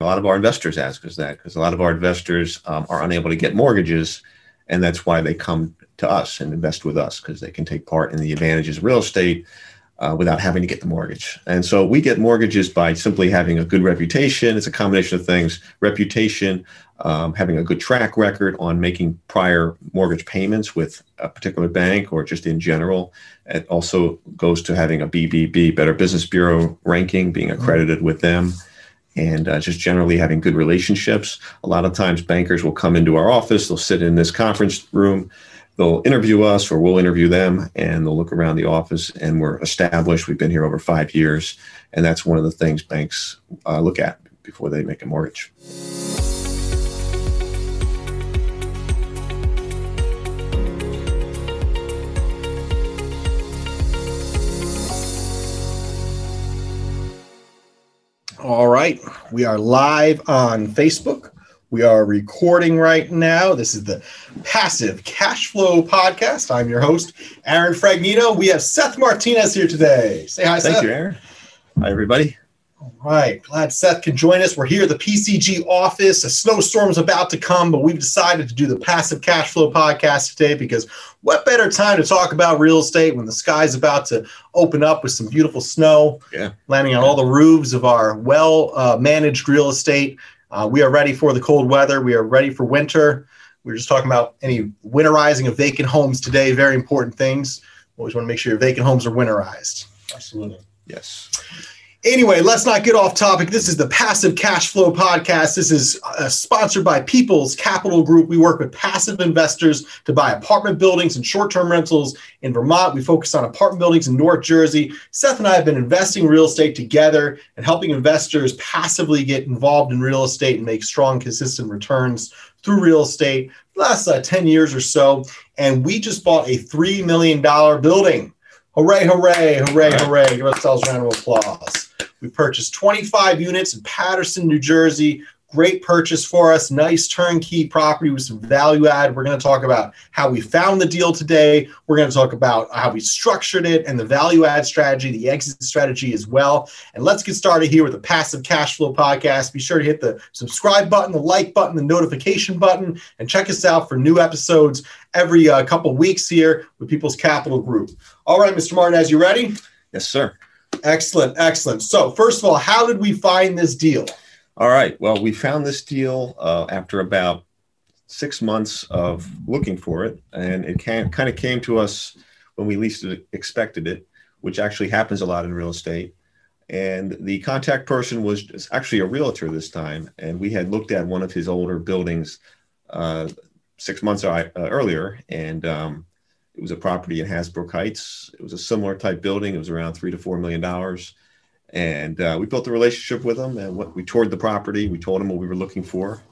A lot of our investors ask us that because a lot of our investors um, are unable to get mortgages, and that's why they come to us and invest with us because they can take part in the advantages of real estate uh, without having to get the mortgage. And so we get mortgages by simply having a good reputation. It's a combination of things reputation, um, having a good track record on making prior mortgage payments with a particular bank or just in general. It also goes to having a BBB, Better Business Bureau ranking, being accredited with them. And uh, just generally having good relationships. A lot of times, bankers will come into our office, they'll sit in this conference room, they'll interview us or we'll interview them and they'll look around the office and we're established we've been here over five years and that's one of the things banks uh, look at before they make a mortgage all right we are live on facebook we are recording right now. This is the Passive Cash Flow Podcast. I'm your host, Aaron Fragnito. We have Seth Martinez here today. Say hi, Thank Seth. Thank you, Aaron. Hi, everybody. All right. Glad Seth can join us. We're here at the PCG office. A snowstorm's about to come, but we've decided to do the Passive Cash Flow Podcast today because what better time to talk about real estate when the sky's about to open up with some beautiful snow, yeah. landing on all the roofs of our well uh, managed real estate uh, we are ready for the cold weather. We are ready for winter. We are just talking about any winterizing of vacant homes today. Very important things. Always want to make sure your vacant homes are winterized. Absolutely. Yes. Anyway, let's not get off topic. This is the Passive Cash Flow Podcast. This is uh, sponsored by People's Capital Group. We work with passive investors to buy apartment buildings and short term rentals in Vermont. We focus on apartment buildings in North Jersey. Seth and I have been investing real estate together and helping investors passively get involved in real estate and make strong, consistent returns through real estate the last uh, 10 years or so. And we just bought a $3 million building. Hooray, hooray, hooray, hooray. Give ourselves a round of applause. We purchased 25 units in Paterson, New Jersey. Great purchase for us. Nice turnkey property with some value add. We're going to talk about how we found the deal today. We're going to talk about how we structured it and the value add strategy, the exit strategy as well. And let's get started here with the Passive Cash Flow Podcast. Be sure to hit the subscribe button, the like button, the notification button, and check us out for new episodes every uh, couple weeks here with People's Capital Group. All right, Mr. Martin, as you ready? Yes, sir. Excellent, excellent. So, first of all, how did we find this deal? All right. Well, we found this deal uh, after about six months of looking for it, and it kind of came to us when we least expected it, which actually happens a lot in real estate. And the contact person was actually a realtor this time, and we had looked at one of his older buildings uh, six months uh, earlier, and um, it was a property in Hasbrouck Heights. It was a similar type building. It was around three to four million dollars, and uh, we built a relationship with them. And what, we toured the property. We told them what we were looking for.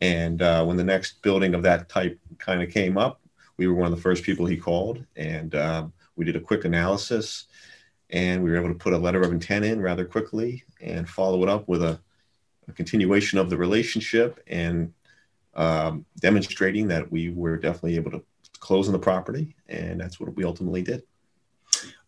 And uh, when the next building of that type kind of came up, we were one of the first people he called, and um, we did a quick analysis, and we were able to put a letter of intent in rather quickly and follow it up with a, a continuation of the relationship and um, demonstrating that we were definitely able to close on the property, and that's what we ultimately did.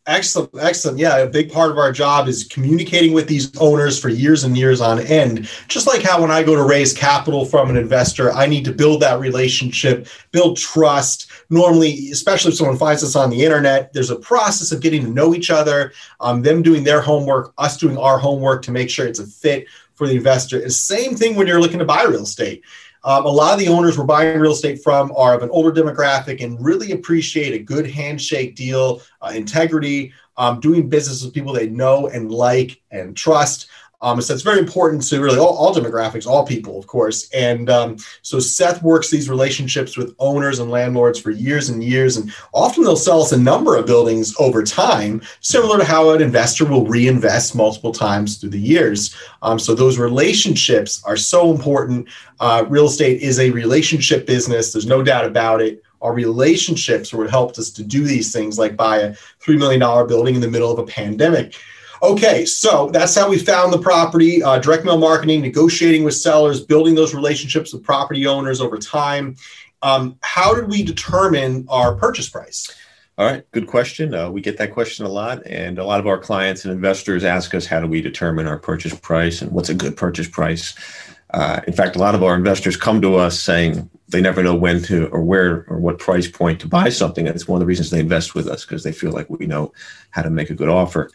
Excellent, excellent. Yeah, a big part of our job is communicating with these owners for years and years on end. Just like how when I go to raise capital from an investor, I need to build that relationship, build trust. Normally, especially if someone finds us on the internet, there's a process of getting to know each other, um, them doing their homework, us doing our homework to make sure it's a fit for the investor. It's same thing when you're looking to buy real estate. Um, a lot of the owners we're buying real estate from are of an older demographic and really appreciate a good handshake deal, uh, integrity, um, doing business with people they know and like and trust. Um, so it's very important to really all, all demographics, all people, of course. And um, so Seth works these relationships with owners and landlords for years and years. And often they'll sell us a number of buildings over time, similar to how an investor will reinvest multiple times through the years. Um, so those relationships are so important. Uh, real estate is a relationship business, there's no doubt about it our relationships are what helped us to do these things like buy a $3 million building in the middle of a pandemic Okay, so that's how we found the property uh, direct mail marketing, negotiating with sellers, building those relationships with property owners over time. Um, how did we determine our purchase price? All right, good question. Uh, we get that question a lot, and a lot of our clients and investors ask us how do we determine our purchase price and what's a good purchase price. Uh, in fact, a lot of our investors come to us saying they never know when to or where or what price point to buy something. And it's one of the reasons they invest with us because they feel like we know how to make a good offer.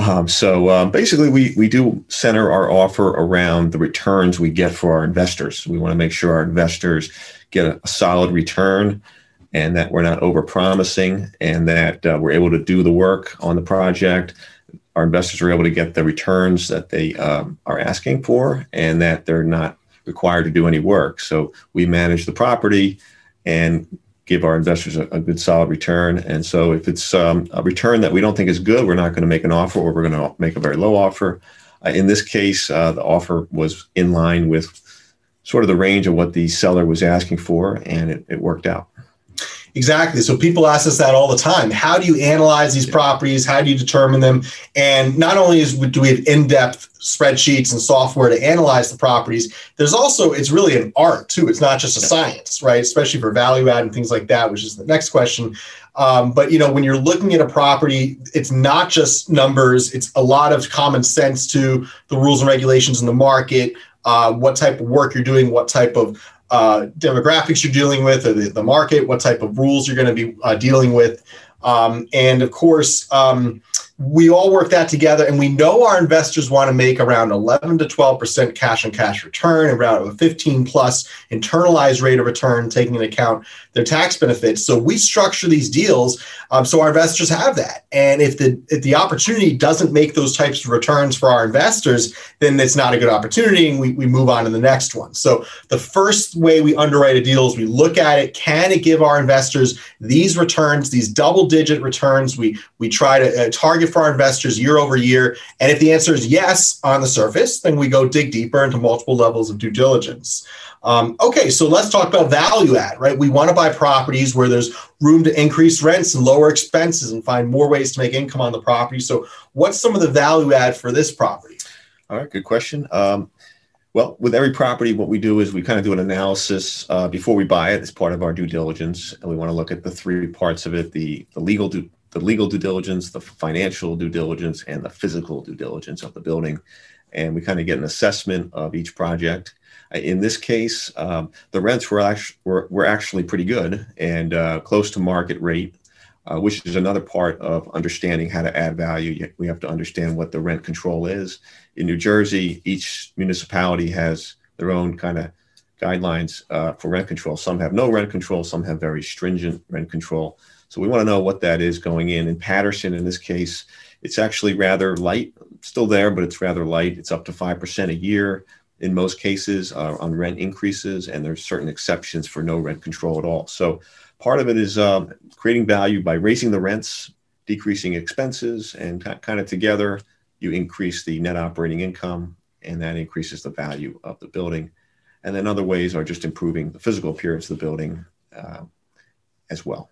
Um, so um, basically, we, we do center our offer around the returns we get for our investors. We want to make sure our investors get a, a solid return and that we're not over promising and that uh, we're able to do the work on the project. Our investors are able to get the returns that they um, are asking for and that they're not required to do any work. So we manage the property and give our investors a, a good solid return. And so if it's um, a return that we don't think is good, we're not going to make an offer or we're going to make a very low offer. Uh, in this case, uh, the offer was in line with sort of the range of what the seller was asking for, and it, it worked out. Exactly. So people ask us that all the time. How do you analyze these properties? How do you determine them? And not only is do we have in-depth spreadsheets and software to analyze the properties, there's also it's really an art too. It's not just a science, right? Especially for value add and things like that, which is the next question. Um, but you know, when you're looking at a property, it's not just numbers. It's a lot of common sense to the rules and regulations in the market. Uh, what type of work you're doing, what type of uh, demographics you're dealing with or the, the market, what type of rules you're going to be uh, dealing with. Um, and of course, um, we all work that together and we know our investors want to make around 11 to 12% cash on cash return around a 15 plus internalized rate of return taking into account their tax benefits. So we structure these deals um, so our investors have that. And if the if the opportunity doesn't make those types of returns for our investors then it's not a good opportunity and we, we move on to the next one. So the first way we underwrite a deal is we look at it can it give our investors these returns these double digit returns? We we try to uh, target for our investors year over year? And if the answer is yes on the surface, then we go dig deeper into multiple levels of due diligence. Um, okay, so let's talk about value add, right? We want to buy properties where there's room to increase rents and lower expenses and find more ways to make income on the property. So, what's some of the value add for this property? All right, good question. Um, well, with every property, what we do is we kind of do an analysis uh, before we buy it as part of our due diligence, and we want to look at the three parts of it: the the legal due the legal due diligence, the financial due diligence, and the physical due diligence of the building. And we kind of get an assessment of each project. Uh, in this case, um, the rents were actually, were, were actually pretty good and uh, close to market rate, uh, which is another part of understanding how to add value. We have to understand what the rent control is. In New Jersey, each municipality has their own kind of guidelines uh, for rent control. Some have no rent control, some have very stringent rent control. So we want to know what that is going in. In Paterson, in this case, it's actually rather light, still there, but it's rather light. It's up to 5% a year in most cases uh, on rent increases, and there's certain exceptions for no rent control at all. So part of it is um, creating value by raising the rents, decreasing expenses, and kind of together you increase the net operating income, and that increases the value of the building. And then other ways are just improving the physical appearance of the building uh, as well.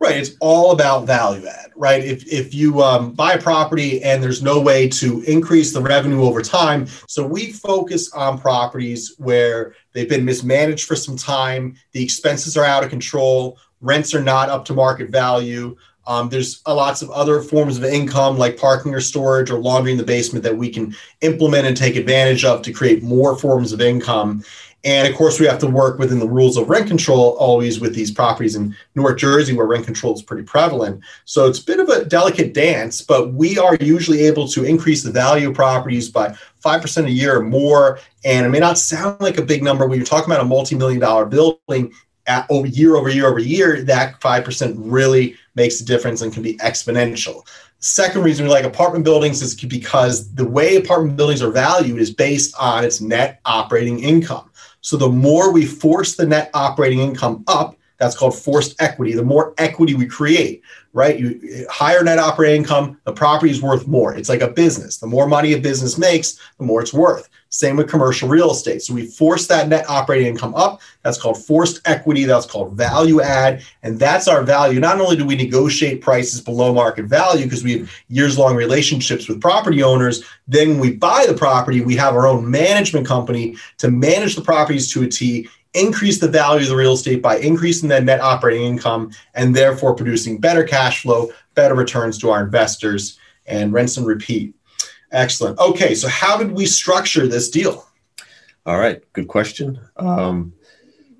Right. It's all about value add, right? If, if you um, buy a property and there's no way to increase the revenue over time, so we focus on properties where they've been mismanaged for some time, the expenses are out of control, rents are not up to market value. Um, there's lots of other forms of income like parking or storage or laundry in the basement that we can implement and take advantage of to create more forms of income. And of course, we have to work within the rules of rent control always with these properties in North Jersey where rent control is pretty prevalent. So it's a bit of a delicate dance, but we are usually able to increase the value of properties by 5% a year or more. And it may not sound like a big number when you're talking about a multi million dollar building at, over year over year over year, that 5% really makes a difference and can be exponential. Second reason we like apartment buildings is because the way apartment buildings are valued is based on its net operating income. So the more we force the net operating income up, that's called forced equity. The more equity we create, right? You higher net operating income, the property is worth more. It's like a business. The more money a business makes, the more it's worth. Same with commercial real estate. So we force that net operating income up. That's called forced equity. That's called value add. And that's our value. Not only do we negotiate prices below market value because we have years long relationships with property owners, then when we buy the property, we have our own management company to manage the properties to a T increase the value of the real estate by increasing the net operating income and therefore producing better cash flow, better returns to our investors, and rinse and repeat. Excellent. Okay, so how did we structure this deal? All right, good question. Um,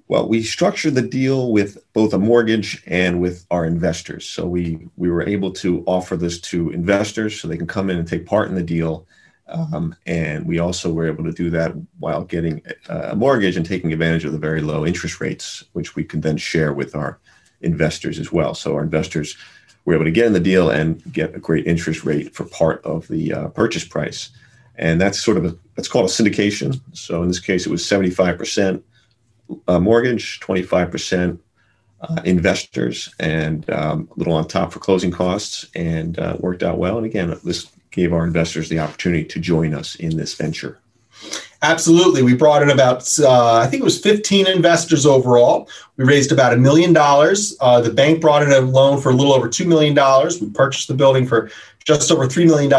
well, we structured the deal with both a mortgage and with our investors. So we we were able to offer this to investors so they can come in and take part in the deal. Um, and we also were able to do that while getting a mortgage and taking advantage of the very low interest rates, which we can then share with our investors as well. So our investors were able to get in the deal and get a great interest rate for part of the uh, purchase price. And that's sort of a, that's called a syndication. So in this case, it was 75% uh, mortgage, 25% uh, investors, and um, a little on top for closing costs, and uh, worked out well. And again, this gave our investors the opportunity to join us in this venture. Absolutely. We brought in about, uh, I think it was 15 investors overall. We raised about a million dollars. Uh, the bank brought in a loan for a little over $2 million. We purchased the building for just over $3 million.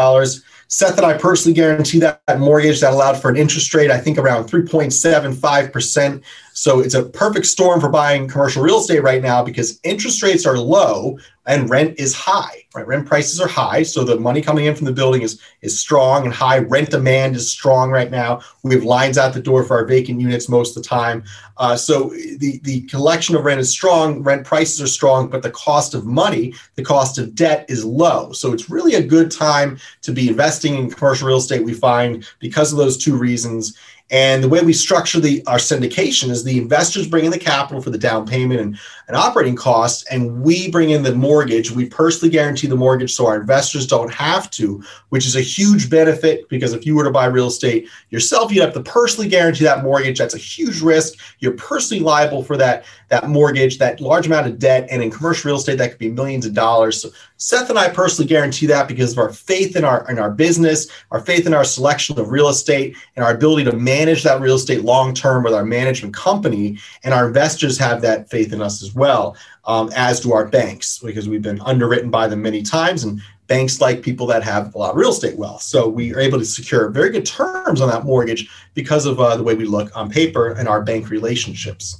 Seth and I personally guarantee that mortgage that allowed for an interest rate, I think around 3.75%. So it's a perfect storm for buying commercial real estate right now because interest rates are low and rent is high. Right, rent prices are high, so the money coming in from the building is is strong and high. Rent demand is strong right now. We have lines out the door for our vacant units most of the time. Uh, so the the collection of rent is strong. Rent prices are strong, but the cost of money, the cost of debt is low. So it's really a good time to be investing in commercial real estate. We find because of those two reasons. And the way we structure the our syndication is the investors bring in the capital for the down payment and, and operating costs, and we bring in the mortgage. We personally guarantee the mortgage so our investors don't have to, which is a huge benefit because if you were to buy real estate yourself, you'd have to personally guarantee that mortgage. That's a huge risk. You're personally liable for that, that mortgage, that large amount of debt. And in commercial real estate, that could be millions of dollars. So Seth and I personally guarantee that because of our faith in our in our business, our faith in our selection of real estate, and our ability to manage that real estate long term with our management company. And our investors have that faith in us as well, um, as do our banks, because we've been underwritten by them many times, and banks like people that have a lot of real estate wealth. So we are able to secure very good terms on that mortgage because of uh, the way we look on paper and our bank relationships.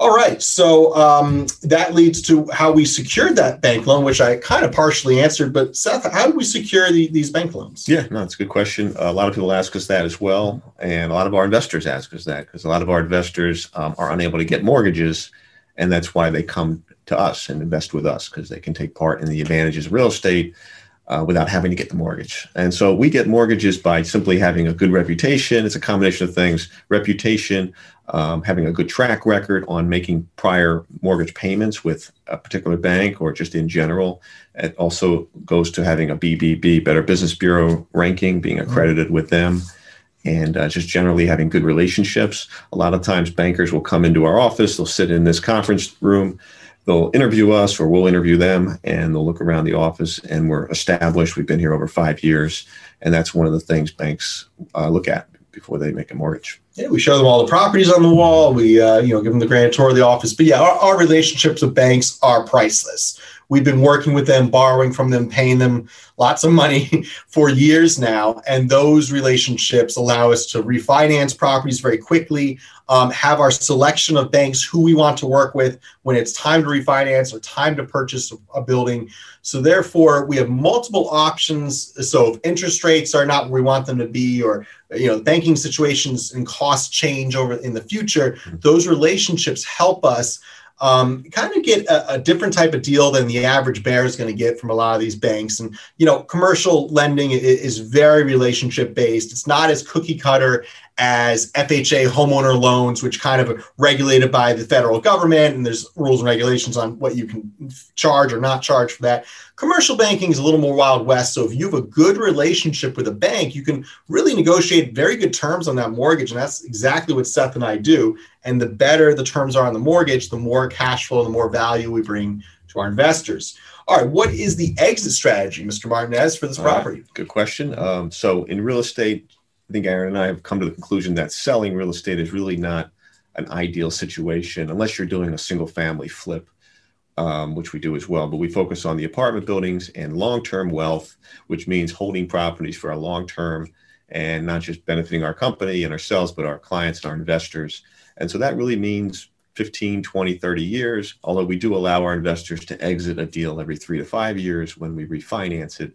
All right. So um, that leads to how we secured that bank loan, which I kind of partially answered. But Seth, how do we secure the, these bank loans? Yeah, no, it's a good question. a lot of people ask us that as well. And a lot of our investors ask us that because a lot of our investors um, are unable to get mortgages. And that's why they come to us and invest with us because they can take part in the advantages of real estate uh, without having to get the mortgage. And so we get mortgages by simply having a good reputation. It's a combination of things reputation, um, having a good track record on making prior mortgage payments with a particular bank or just in general. It also goes to having a BBB, Better Business Bureau ranking, being mm-hmm. accredited with them. And uh, just generally having good relationships. A lot of times, bankers will come into our office, they'll sit in this conference room, they'll interview us or we'll interview them and they'll look around the office and we're established we've been here over five years and that's one of the things banks uh, look at before they make a mortgage yeah we show them all the properties on the wall. We uh, you know give them the grand tour of the office. But yeah our, our relationships with banks are priceless We've been working with them, borrowing from them, paying them lots of money for years now. And those relationships allow us to refinance properties very quickly, um, have our selection of banks who we want to work with when it's time to refinance or time to purchase a building. So, therefore, we have multiple options. So, if interest rates are not where we want them to be, or you know, banking situations and costs change over in the future, those relationships help us um, kind of get a, a, different type of deal than the average bear is going to get from a lot of these banks. And you know, commercial lending is, is very relationship based. It's not as cookie cutter as FHA homeowner loans, which kind of are regulated by the federal government, and there's rules and regulations on what you can charge or not charge for that. Commercial banking is a little more wild west. So if you have a good relationship with a bank, you can really negotiate very good terms on that mortgage, and that's exactly what Seth and I do. And the better the terms are on the mortgage, the more cash flow, the more value we bring to our investors. All right, what is the exit strategy, Mr. Martinez, for this property? Right, good question. Um, so in real estate, I think Aaron and I have come to the conclusion that selling real estate is really not an ideal situation unless you're doing a single family flip, um, which we do as well. But we focus on the apartment buildings and long term wealth, which means holding properties for a long term and not just benefiting our company and ourselves, but our clients and our investors. And so that really means 15, 20, 30 years, although we do allow our investors to exit a deal every three to five years when we refinance it.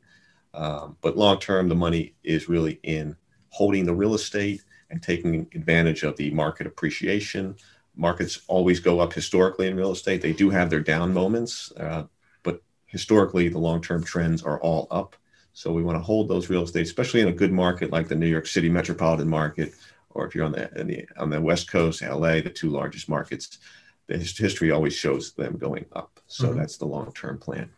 Um, but long term, the money is really in holding the real estate and taking advantage of the market appreciation. Markets always go up historically in real estate. They do have their down moments, uh, but historically, the long term trends are all up. So we want to hold those real estate, especially in a good market like the New York City metropolitan market, or if you're on the, the on the West Coast, LA, the two largest markets. The history always shows them going up. So mm-hmm. that's the long term plan.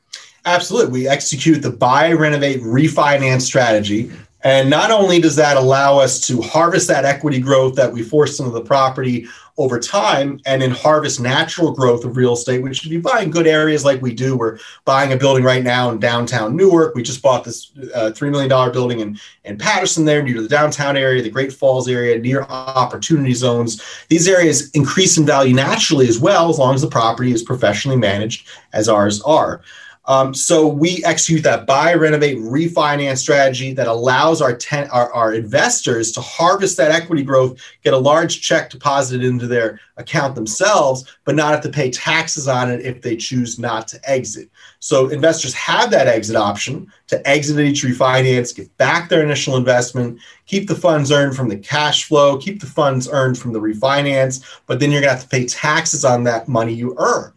Absolutely. We execute the buy, renovate, refinance strategy. And not only does that allow us to harvest that equity growth that we force into the property over time and then harvest natural growth of real estate, which if you buy in good areas like we do, we're buying a building right now in downtown Newark. We just bought this uh, $3 million building in, in Paterson there near the downtown area, the Great Falls area, near opportunity zones. These areas increase in value naturally as well, as long as the property is professionally managed as ours are. Um, so we execute that buy, renovate, refinance strategy that allows our, ten, our, our investors to harvest that equity growth, get a large check deposited into their account themselves, but not have to pay taxes on it if they choose not to exit. So investors have that exit option to exit at each refinance, get back their initial investment, keep the funds earned from the cash flow, keep the funds earned from the refinance, but then you're going to have to pay taxes on that money you earned.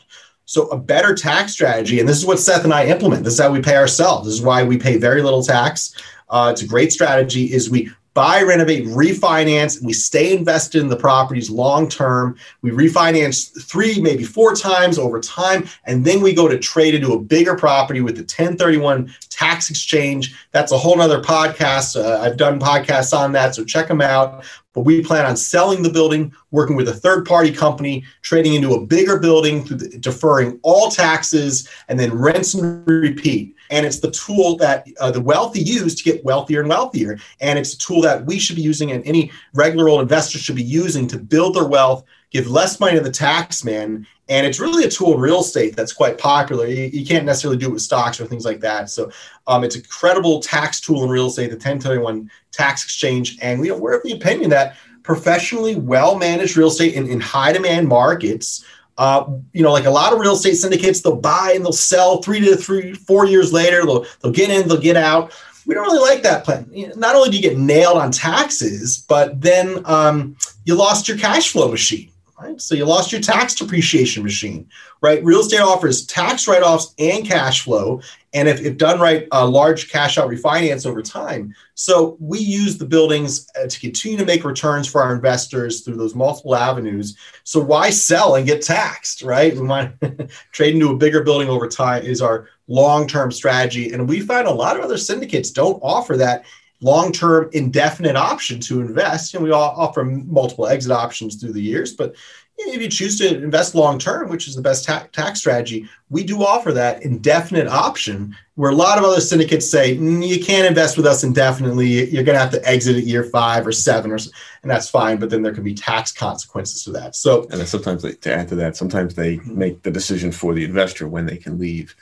So a better tax strategy, and this is what Seth and I implement. This is how we pay ourselves. This is why we pay very little tax. Uh, it's a great strategy. Is we buy, renovate, refinance, we stay invested in the properties long term. We refinance three, maybe four times over time, and then we go to trade into a bigger property with the 1031 tax exchange. That's a whole nother podcast. Uh, I've done podcasts on that, so check them out. But we plan on selling the building, working with a third party company, trading into a bigger building, the, deferring all taxes, and then rinse and repeat. And it's the tool that uh, the wealthy use to get wealthier and wealthier. And it's a tool that we should be using and any regular old investor should be using to build their wealth, give less money to the tax man. And it's really a tool in real estate that's quite popular. You, you can't necessarily do it with stocks or things like that. So um, it's a credible tax tool in real estate, the 1031 tax exchange. And we, we're of the opinion that professionally well managed real estate in, in high demand markets uh, you know, like a lot of real estate syndicates, they'll buy and they'll sell three to three, four years later. They'll they'll get in, they'll get out. We don't really like that plan. Not only do you get nailed on taxes, but then um, you lost your cash flow machine. Right? So you lost your tax depreciation machine, right? Real estate offers tax write-offs and cash flow, and if, if done right, a large cash out refinance over time. So we use the buildings uh, to continue to make returns for our investors through those multiple avenues. So why sell and get taxed, right? We to trade into a bigger building over time is our long-term strategy, and we find a lot of other syndicates don't offer that long-term indefinite option to invest. And we all offer multiple exit options through the years but if you choose to invest long term which is the best ta- tax strategy we do offer that indefinite option where a lot of other syndicates say mm, you can't invest with us indefinitely. You're going to have to exit at year five or seven or so, and that's fine but then there can be tax consequences to that. So and then sometimes they, to add to that sometimes they make the decision for the investor when they can leave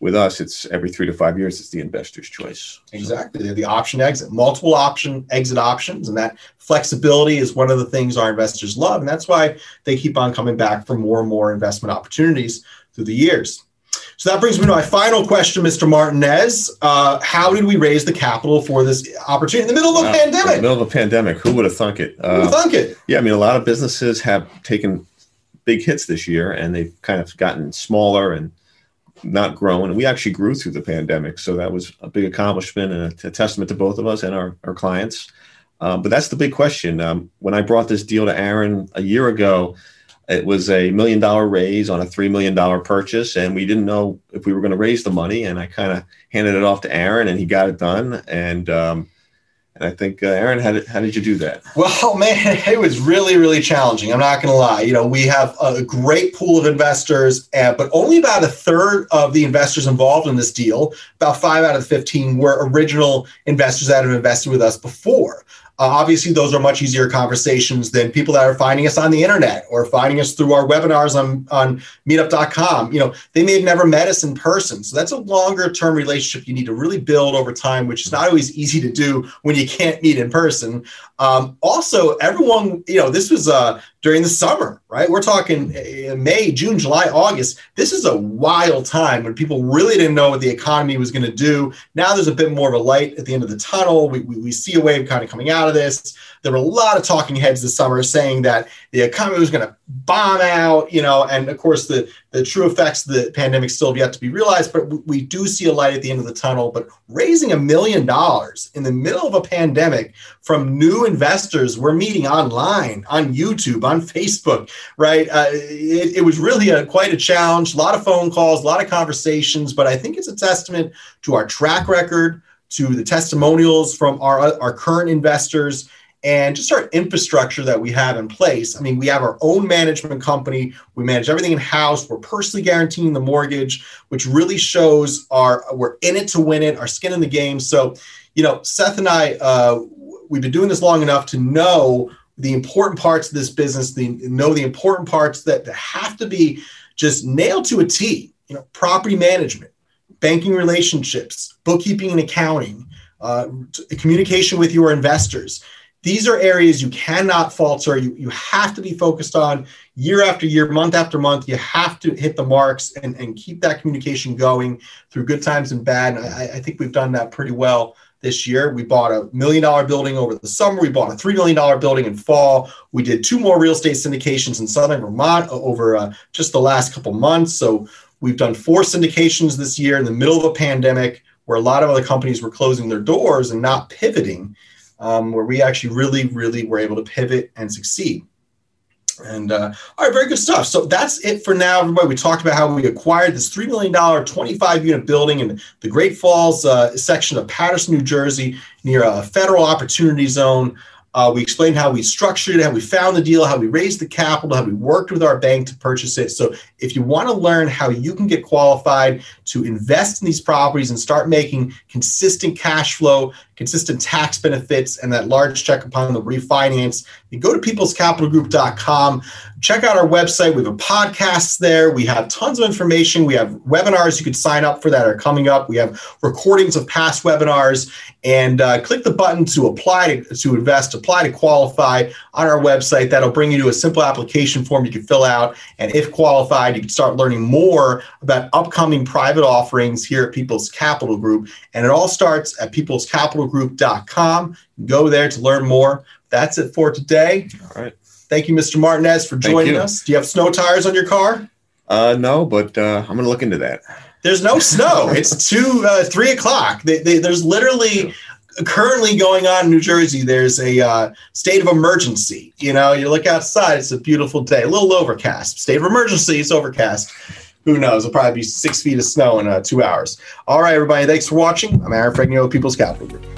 with us, it's every three to five years. It's the investor's choice. Exactly, They're the option exit, multiple option exit options, and that flexibility is one of the things our investors love, and that's why they keep on coming back for more and more investment opportunities through the years. So that brings me to my final question, Mr. Martinez. Uh, how did we raise the capital for this opportunity in the middle of a pandemic? In the middle of a pandemic, who would have thunk it? Who would have uh, thunk it? Yeah, I mean, a lot of businesses have taken big hits this year, and they've kind of gotten smaller and not grown. We actually grew through the pandemic. So that was a big accomplishment and a, a testament to both of us and our, our clients. Um, but that's the big question. Um, when I brought this deal to Aaron a year ago, it was a million dollar raise on a $3 million purchase. And we didn't know if we were going to raise the money. And I kind of handed it off to Aaron and he got it done. And um, and I think, uh, Aaron, how did, how did you do that? Well, man, it was really, really challenging. I'm not going to lie. You know, we have a great pool of investors, uh, but only about a third of the investors involved in this deal, about five out of the 15, were original investors that have invested with us before. Uh, obviously, those are much easier conversations than people that are finding us on the internet or finding us through our webinars on, on meetup.com. You know, they may have never met us in person. So that's a longer term relationship you need to really build over time, which is not always easy to do when you can't meet in person. Um, also, everyone, you know, this was uh, during the summer, right? We're talking uh, May, June, July, August. This is a wild time when people really didn't know what the economy was going to do. Now there's a bit more of a light at the end of the tunnel. We, we, we see a wave kind of coming out of this. There were a lot of talking heads this summer saying that the economy was going to bomb out, you know, and of course the the true effects of the pandemic still have yet to be realized, but we do see a light at the end of the tunnel. But raising a million dollars in the middle of a pandemic from new investors, we're meeting online, on YouTube, on Facebook, right? Uh, it, it, was really a, quite a challenge, a lot of phone calls, a lot of conversations, but I think it's a testament to our track record, to the testimonials from our, our current investors and just our infrastructure that we have in place. I mean, we have our own management company. We manage everything in house. We're personally guaranteeing the mortgage, which really shows our we're in it to win it, our skin in the game. So, you know, Seth and I, uh, we've been doing this long enough to know the important parts of this business. The know the important parts that, that have to be just nailed to a T. You know, property management, banking relationships, bookkeeping and accounting, uh, communication with your investors these are areas you cannot falter. You, you have to be focused on year after year, month after month. You have to hit the marks and, and keep that communication going through good times and bad. And I, I think we've done that pretty well this year. We bought a million dollar building over the summer. We bought a $3 million building in fall. We did two more real estate syndications in Southern Vermont over uh, just the last couple months. So we've done four syndications this year in the middle of a pandemic where a lot of other companies were closing their doors and not pivoting um, where we actually really, really were able to pivot and succeed. And uh, all right, very good stuff. So that's it for now, everybody. We talked about how we acquired this $3 million, 25 unit building in the Great Falls uh, section of Paterson, New Jersey, near a federal opportunity zone. Uh, we explained how we structured it, how we found the deal, how we raised the capital, how we worked with our bank to purchase it. So, if you want to learn how you can get qualified to invest in these properties and start making consistent cash flow, consistent tax benefits, and that large check upon the refinance, you go to peoplescapitalgroup.com. Check out our website. We have a podcast there. We have tons of information. We have webinars you could sign up for that are coming up. We have recordings of past webinars. And uh, click the button to apply to, to invest, apply to qualify on our website. That'll bring you to a simple application form you can fill out. And if qualified, you can start learning more about upcoming private offerings here at People's Capital Group. And it all starts at peoplescapitalgroup.com. Go there to learn more. That's it for today. All right. Thank you, Mr. Martinez, for joining us. Do you have snow tires on your car? Uh, no, but uh, I'm going to look into that. There's no snow. it's two, uh, three o'clock. They, they, there's literally currently going on in New Jersey. There's a uh, state of emergency. You know, you look outside. It's a beautiful day. A little overcast. State of emergency. It's overcast. Who knows? It'll probably be six feet of snow in uh, two hours. All right, everybody. Thanks for watching. I'm Aaron Fragnito, People's Capital Group.